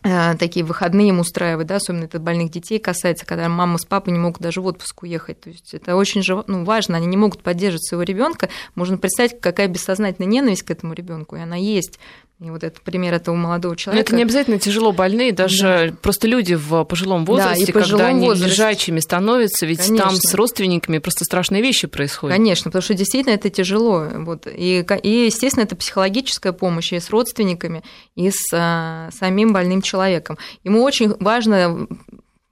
такие выходные им устраивать, да, особенно это больных детей касается, когда мама с папой не могут даже в отпуск уехать. То есть это очень же, ну, важно, они не могут поддерживать своего ребенка. Можно представить, какая бессознательная ненависть к этому ребенку, и она есть. И вот этот пример этого молодого человека. Но это не обязательно тяжело больные, даже да. просто люди в пожилом возрасте, да, и пожилом когда они возрасте. лежачими становятся, ведь Конечно. там с родственниками просто страшные вещи происходят. Конечно, потому что действительно это тяжело. Вот. И, и, естественно, это психологическая помощь и с родственниками, и с а, самим больным человеком. Ему очень важно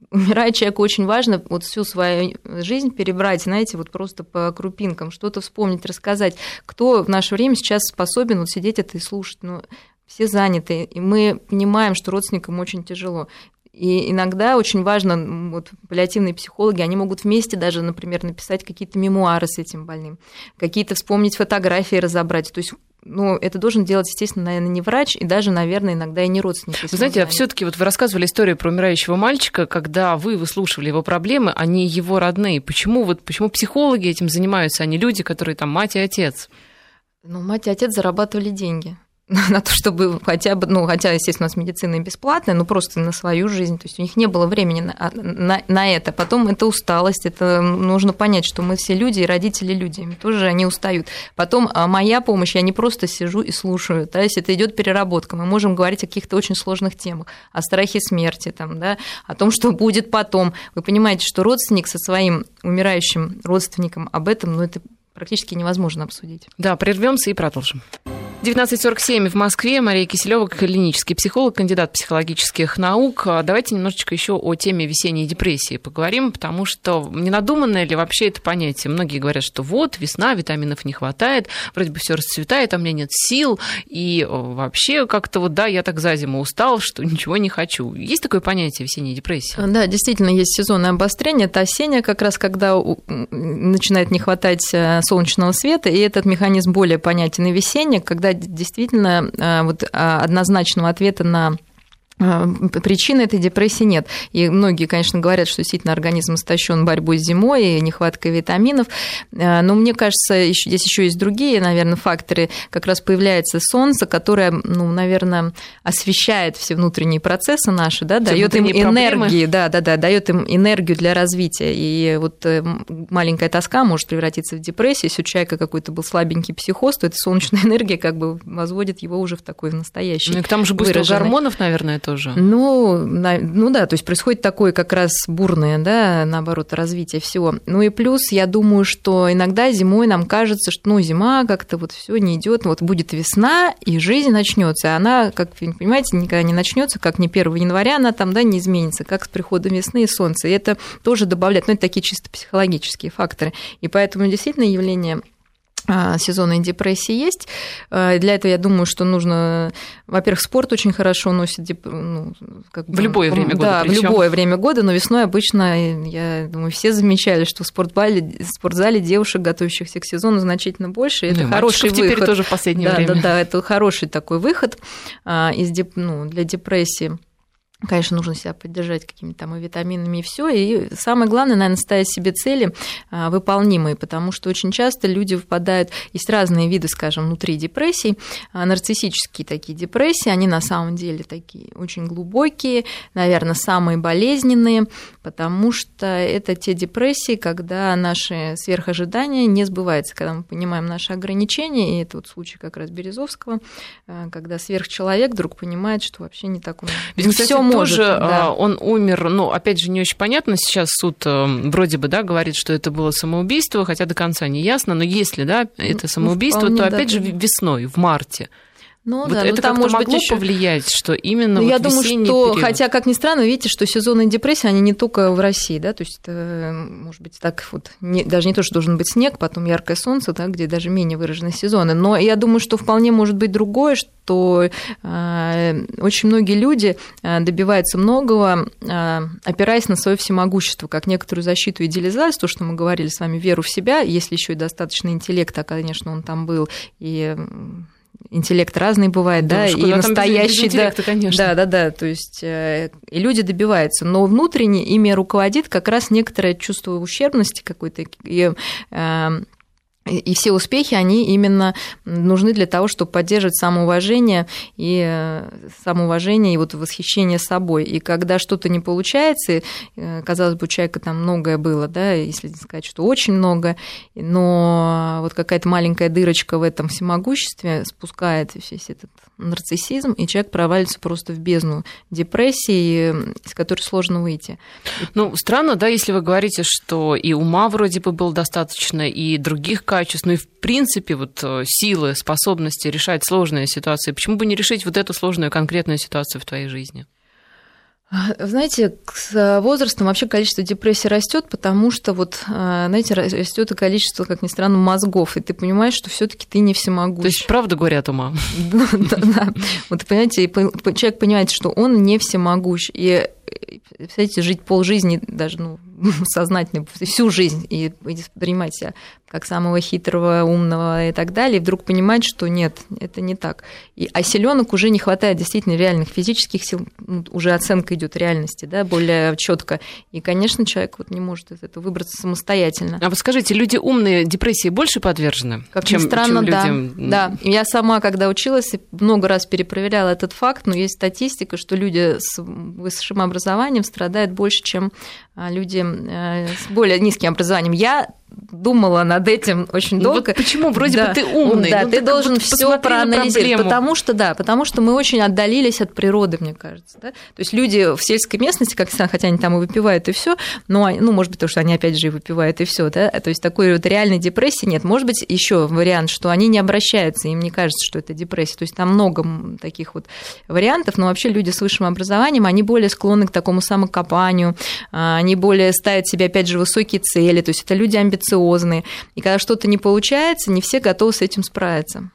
умирает человеку очень важно вот всю свою жизнь перебрать, знаете, вот просто по крупинкам, что-то вспомнить, рассказать. Кто в наше время сейчас способен вот сидеть это и слушать? Ну, все заняты, и мы понимаем, что родственникам очень тяжело. И иногда очень важно, вот паллиативные психологи, они могут вместе даже, например, написать какие-то мемуары с этим больным, какие-то вспомнить фотографии, разобрать. То есть ну, это должен делать, естественно, наверное, не врач, и даже, наверное, иногда и не родственник. Вы знаете, а все таки вот вы рассказывали историю про умирающего мальчика, когда вы выслушивали его проблемы, а не его родные. Почему, вот, почему психологи этим занимаются, а не люди, которые там мать и отец? Ну, мать и отец зарабатывали деньги. на то, чтобы хотя бы, ну, хотя, естественно, у нас медицина бесплатная, но просто на свою жизнь. То есть у них не было времени на, а, на, на это. Потом это усталость, это нужно понять, что мы все люди, и родители люди, тоже они устают. Потом а моя помощь, я не просто сижу и слушаю, то есть это идет переработка. Мы можем говорить о каких-то очень сложных темах, о страхе смерти, там, да, о том, что будет потом. Вы понимаете, что родственник со своим умирающим родственником об этом, ну, это практически невозможно обсудить. Да, прервемся и продолжим. 19.47 в Москве. Мария Киселева, клинический психолог, кандидат психологических наук. Давайте немножечко еще о теме весенней депрессии поговорим, потому что ненадуманное ли вообще это понятие? Многие говорят, что вот, весна, витаминов не хватает, вроде бы все расцветает, а у меня нет сил, и вообще как-то вот, да, я так за зиму устал, что ничего не хочу. Есть такое понятие весенней депрессии? Да, действительно, есть сезонное обострение. Это осеннее, как раз когда начинает не хватать э, солнечного света, и этот механизм более понятен и весенний, когда действительно э, вот, а, однозначного ответа на а, Причины этой депрессии нет. И многие, конечно, говорят, что действительно организм истощен борьбой с зимой и нехваткой витаминов. А, но мне кажется, еще, здесь еще есть другие, наверное, факторы. Как раз появляется солнце, которое, ну, наверное, освещает все внутренние процессы наши, да, дает им энергии, да, да, да, дает им энергию для развития. И вот э, маленькая тоска может превратиться в депрессию. Если у человека какой-то был слабенький психоз, то эта солнечная энергия как бы возводит его уже в такой настоящий. Ну и к тому же быстро гормонов, наверное, тоже. Ну, на, ну да, то есть происходит такое как раз бурное, да, наоборот, развитие всего. Ну и плюс, я думаю, что иногда зимой нам кажется, что ну зима как-то вот все не идет, вот будет весна и жизнь начнется. Она, как вы понимаете, никогда не начнется, как не 1 января она там, да, не изменится, как с приходом весны и солнца. И это тоже добавляет, ну это такие чисто психологические факторы. И поэтому действительно явление сезонной депрессии есть. А, для этого я думаю, что нужно, во-первых, спорт очень хорошо носит деп... ну, как бы, в любое время года. Да, причём. в любое время года, но весной обычно, я думаю, все замечали, что в спортзале, в спортзале девушек, готовящихся к сезону, значительно больше. Это ну, хороший выход. теперь тоже в последнее да, время. Да, да, это хороший такой выход а, из деп... ну, для депрессии. Конечно, нужно себя поддержать какими-то там и витаминами и все. И самое главное, наверное, ставить себе цели а, выполнимые, потому что очень часто люди впадают, есть разные виды, скажем, внутри депрессий, а, нарциссические такие депрессии, они на самом деле такие очень глубокие, наверное, самые болезненные, потому что это те депрессии, когда наши сверхожидания не сбываются, когда мы понимаем наши ограничения, и это вот случай как раз Березовского, а, когда сверхчеловек вдруг понимает, что вообще не так он... Ведь, кстати, может. Тоже да. он умер, ну, опять же, не очень понятно. Сейчас суд э, вроде бы, да, говорит, что это было самоубийство, хотя до конца не ясно. Но если, да, это ну, самоубийство, ну, то опять да. же весной, в марте. Ну, вот да, это как-то может могло быть повлиять, что именно ну, вот Я думаю, что, период... хотя, как ни странно, видите, что сезонные депрессии, они не только в России, да, то есть это, может быть, так вот, не, даже не то, что должен быть снег, потом яркое солнце, да, где даже менее выражены сезоны, но я думаю, что вполне может быть другое, что э, очень многие люди э, добиваются многого, э, опираясь на свое всемогущество, как некоторую защиту идеализации, то, что мы говорили с вами, веру в себя, если еще и достаточно интеллекта, конечно, он там был, и интеллект разный бывает, да, да и настоящий, да, конечно. да, да, да, то есть э, и люди добиваются, но внутренне ими руководит как раз некоторое чувство ущербности какой-то и э, и все успехи, они именно нужны для того, чтобы поддерживать самоуважение и э, самоуважение и вот восхищение собой. И когда что-то не получается, э, казалось бы, у человека там многое было, да, если сказать, что очень много, но вот какая-то маленькая дырочка в этом всемогуществе спускает весь этот нарциссизм, и человек провалится просто в бездну депрессии, из которой сложно выйти. Ну, странно, да, если вы говорите, что и ума вроде бы было достаточно, и других качеств, ну и в принципе вот э, силы, способности решать сложные ситуации. Почему бы не решить вот эту сложную конкретную ситуацию в твоей жизни? Знаете, с возрастом вообще количество депрессий растет, потому что вот, э, знаете, растет и количество, как ни странно, мозгов, и ты понимаешь, что все-таки ты не всемогущ. То есть правда говорят ума. Да, да. Вот понимаете, человек понимает, что он не всемогущ, и представляете, жить полжизни, даже ну, сознательно, всю жизнь, и воспринимать себя как самого хитрого, умного и так далее, и вдруг понимать, что нет, это не так. И, а силенок уже не хватает действительно реальных физических сил, ну, уже оценка идет реальности, да, более четко. И, конечно, человек вот не может из этого выбраться самостоятельно. А вы скажите, люди умные депрессии больше подвержены, как чем, ни странно, чем людям? Да, да. Я сама, когда училась, много раз перепроверяла этот факт, но есть статистика, что люди с высшим образованием страдают больше, чем люди э, с более низким образованием. Я думала над этим очень долго. Ну, вот почему? Вроде да. бы ты умный. Да, ну, ты должен все проанализировать. Потому что, да, потому что мы очень отдалились от природы, мне кажется. Да? То есть люди в сельской местности, как хотя они там и выпивают, и все, но, ну, может быть, то, что они опять же и выпивают, и все, да, то есть такой вот реальной депрессии нет. Может быть, еще вариант, что они не обращаются, им не кажется, что это депрессия. То есть там много таких вот вариантов, но вообще люди с высшим образованием, они более склонны к такому самокопанию, а, они более ставят себе, опять же, высокие цели, то есть это люди амбициозные. И когда что-то не получается, не все готовы с этим справиться.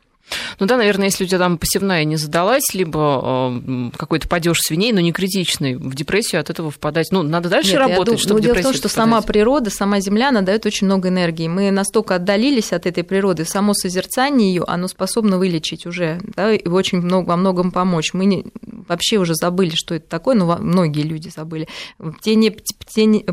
Ну да, наверное, если у тебя там посевная не задалась, либо э, какой-то падеж свиней, но не критичный, в депрессию от этого впадать. Ну, надо дальше Нет, работать, думаю, чтобы ну, Дело в том, что впадать. сама природа, сама Земля, она дает очень много энергии. Мы настолько отдалились от этой природы, само созерцание ее, оно способно вылечить уже, да, и очень много, во многом помочь. Мы не, вообще уже забыли, что это такое, ну, многие люди забыли. Тени, тени,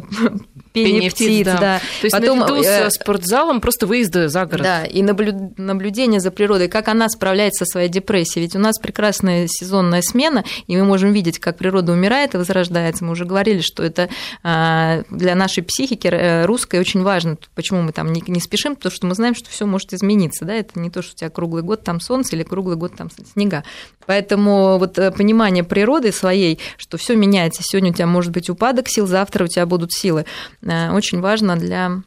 пение птиц, да. да. То есть Потом, наряду э, с спортзалом просто выезды за город. Да, и наблюдение за природой, как она справляется со своей депрессией. Ведь у нас прекрасная сезонная смена, и мы можем видеть, как природа умирает и возрождается. Мы уже говорили, что это а, для нашей психики э, русской очень важно. Почему мы там не спешим? Потому что мы знаем, что все может измениться. Да? Это не то, что у тебя круглый год там солнце или круглый год там снега. Поэтому вот э, понимание природы своей, что все меняется. Сегодня у тебя может быть упадок сил, завтра у тебя будут силы. Э, очень важно для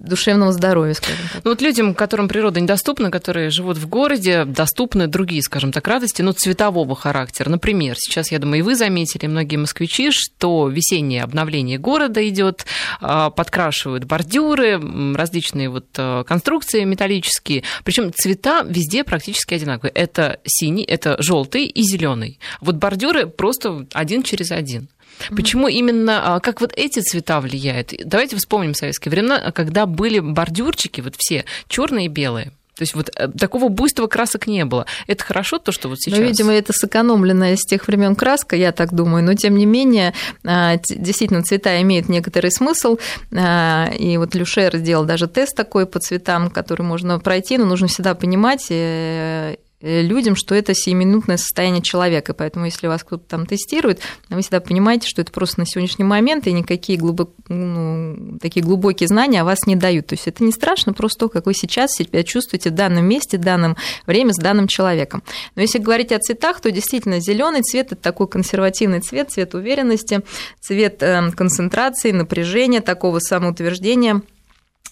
душевного здоровья, скажем так. Ну, вот людям, которым природа недоступна, которые живут в городе, доступны другие, скажем так, радости, но цветового характера. Например, сейчас, я думаю, и вы заметили, многие москвичи, что весеннее обновление города идет, а, подкрашивают бордюры, различные вот а, конструкции металлические. Причем цвета везде практически одинаковые. Это синий, это желтый и зеленый. Вот бордюры просто один через один. Почему именно, а, как вот эти цвета влияют? Давайте вспомним советские времена, когда были бордюрчики, вот все черные и белые. То есть вот э, такого буйства красок не было. Это хорошо, то, что вот ну, сейчас? Ну, видимо, это сэкономленная с тех времен краска, я так думаю. Но, тем не менее, а, действительно, цвета имеют некоторый смысл. А, и вот Люшер сделал даже тест такой по цветам, который можно пройти, но нужно всегда понимать, Э, людям, что это сиюминутное состояние человека. Поэтому, если вас кто-то там тестирует, вы всегда понимаете, что это просто на сегодняшний момент, и никакие глубок, ну, такие глубокие знания о вас не дают. То есть это не страшно, просто то, как вы сейчас себя чувствуете в данном месте, в данном время с данным человеком. Но если говорить о цветах, то действительно зеленый цвет это такой консервативный цвет, цвет уверенности, цвет эм, концентрации, напряжения, такого самоутверждения –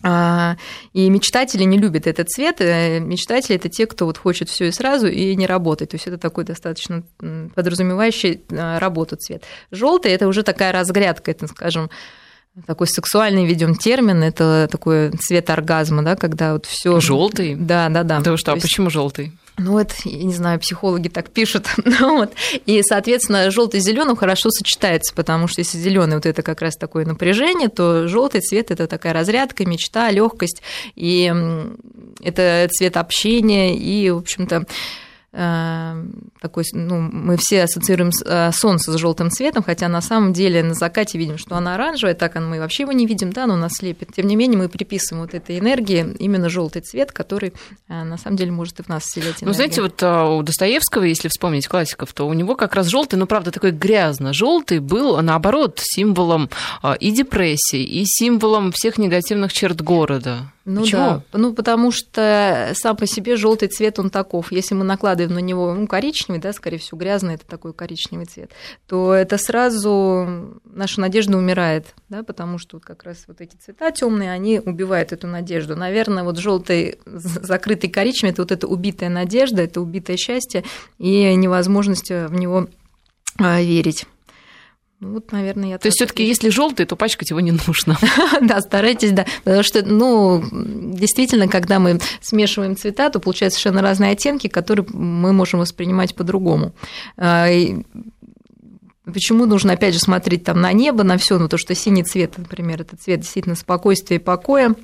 и мечтатели не любят этот цвет. Э, мечтатели это те, кто вот хочет все и сразу и не работать. То есть это такой достаточно подразумевающий а, работу цвет. Желтый это уже такая разгрядка, это, скажем, такой сексуальный ведем термин, это такой цвет оргазма, да, когда вот все. Желтый? Да, да, да. Да что, а почему желтый? Ну, это, я не знаю, психологи так пишут. ну, вот. И, соответственно, желтый с зеленым хорошо сочетается, потому что если зеленый вот это как раз такое напряжение, то желтый цвет это такая разрядка, мечта, легкость, и это цвет общения, и, в общем-то, такой, ну, мы все ассоциируем э, солнце с желтым цветом, хотя на самом деле на закате видим, что она оранжевая, так мы вообще его не видим, да, но нас слепит. Тем не менее, мы приписываем вот этой энергии именно желтый цвет, который э, на самом деле может и в нас вселять энергию. Ну, знаете, вот э, у Достоевского, если вспомнить классиков, то у него как раз желтый, ну, правда, такой грязно-желтый был, наоборот, символом и депрессии, и символом всех негативных черт города. Ну Почему? да, ну потому что сам по себе желтый цвет он таков. Если мы накладываем на него ну, коричневый, да, скорее всего, грязный это такой коричневый цвет, то это сразу наша надежда умирает, да, потому что вот как раз вот эти цвета темные, они убивают эту надежду. Наверное, вот желтый закрытый коричневый это вот эта убитая надежда, это убитое счастье и невозможность в него а, верить. Ну, вот, наверное, я. То есть все-таки, если желтый, то пачкать его не нужно. да, старайтесь, да. Потому что, ну, действительно, когда мы смешиваем цвета, то получаются совершенно разные оттенки, которые мы можем воспринимать по-другому. А, почему нужно, опять же, смотреть там на небо, на все, ну, то, что синий цвет, например, это цвет действительно спокойствия и покоя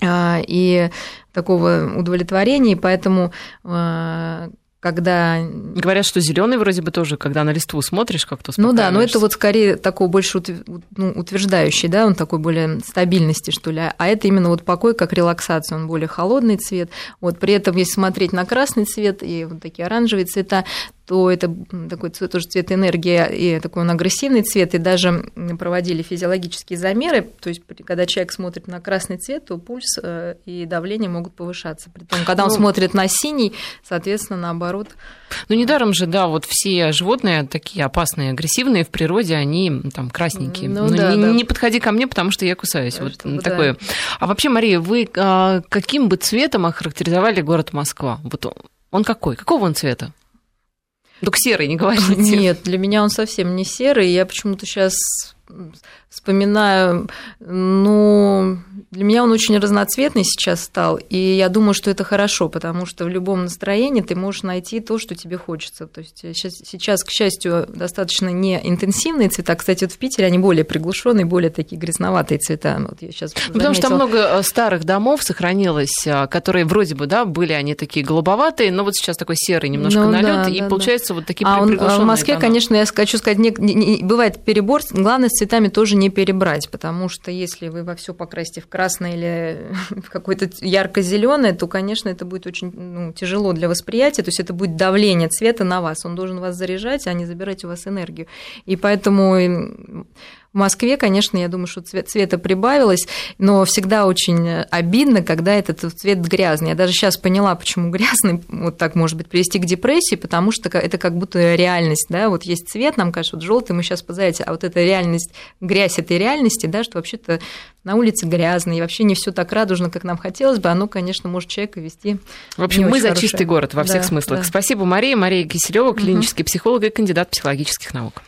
а, и такого удовлетворения, и поэтому а, когда... Говорят, что зеленый вроде бы тоже, когда на листву смотришь, как-то Ну да, но это вот скорее такой больше ну, утверждающий, да, он такой более стабильности, что ли, а это именно вот покой как релаксация, он более холодный цвет. Вот при этом, если смотреть на красный цвет и вот такие оранжевые цвета, то это такой цвет, тоже цвет энергии, и такой он агрессивный цвет, и даже проводили физиологические замеры, то есть когда человек смотрит на красный цвет, то пульс э, и давление могут повышаться. При том, когда он ну, смотрит на синий, соответственно, наоборот. Ну, недаром же, да, вот все животные такие опасные, агрессивные в природе, они там красненькие. Ну, ну да, не, да. не подходи ко мне, потому что я кусаюсь. Вот чтобы, такое. Да. А вообще, Мария, вы а, каким бы цветом охарактеризовали город Москва? Вот он какой? Какого он цвета? Только серый, не говорите. Нет, для меня он совсем не серый. Я почему-то сейчас вспоминаю, ну, для меня он очень разноцветный сейчас стал, и я думаю, что это хорошо, потому что в любом настроении ты можешь найти то, что тебе хочется. То есть сейчас, сейчас к счастью, достаточно не интенсивные цвета. Кстати, вот в Питере они более приглушенные, более такие грязноватые цвета. Вот я сейчас ну, Потому что там много э, старых домов сохранилось, э, которые вроде бы, да, были они такие голубоватые, но вот сейчас такой серый немножко ну, налет, да, и да, получается да. вот такие а приглушенные он, в Москве, дома. конечно, я хочу сказать, не, не, не, бывает перебор. Главное с цветами тоже не перебрать, потому что если вы во все покрасите в красное или в какое-то ярко-зеленое, то, конечно, это будет очень ну, тяжело для восприятия. То есть это будет давление цвета на вас. Он должен вас заряжать, а не забирать у вас энергию. И поэтому в Москве, конечно, я думаю, что цвет, цвета прибавилось, но всегда очень обидно, когда этот цвет грязный. Я даже сейчас поняла, почему грязный вот так может быть привести к депрессии, потому что это как будто реальность, да, вот есть цвет, нам кажется, вот желтый мы сейчас позовете, а вот эта реальность, грязь этой реальности, да, что вообще-то на улице грязно, и вообще не все так радужно, как нам хотелось бы, оно, конечно, может человека вести. В общем, мы за хорошее. чистый город во всех да, смыслах. Да. Спасибо, Мария. Мария Киселева, клинический угу. психолог и кандидат психологических наук.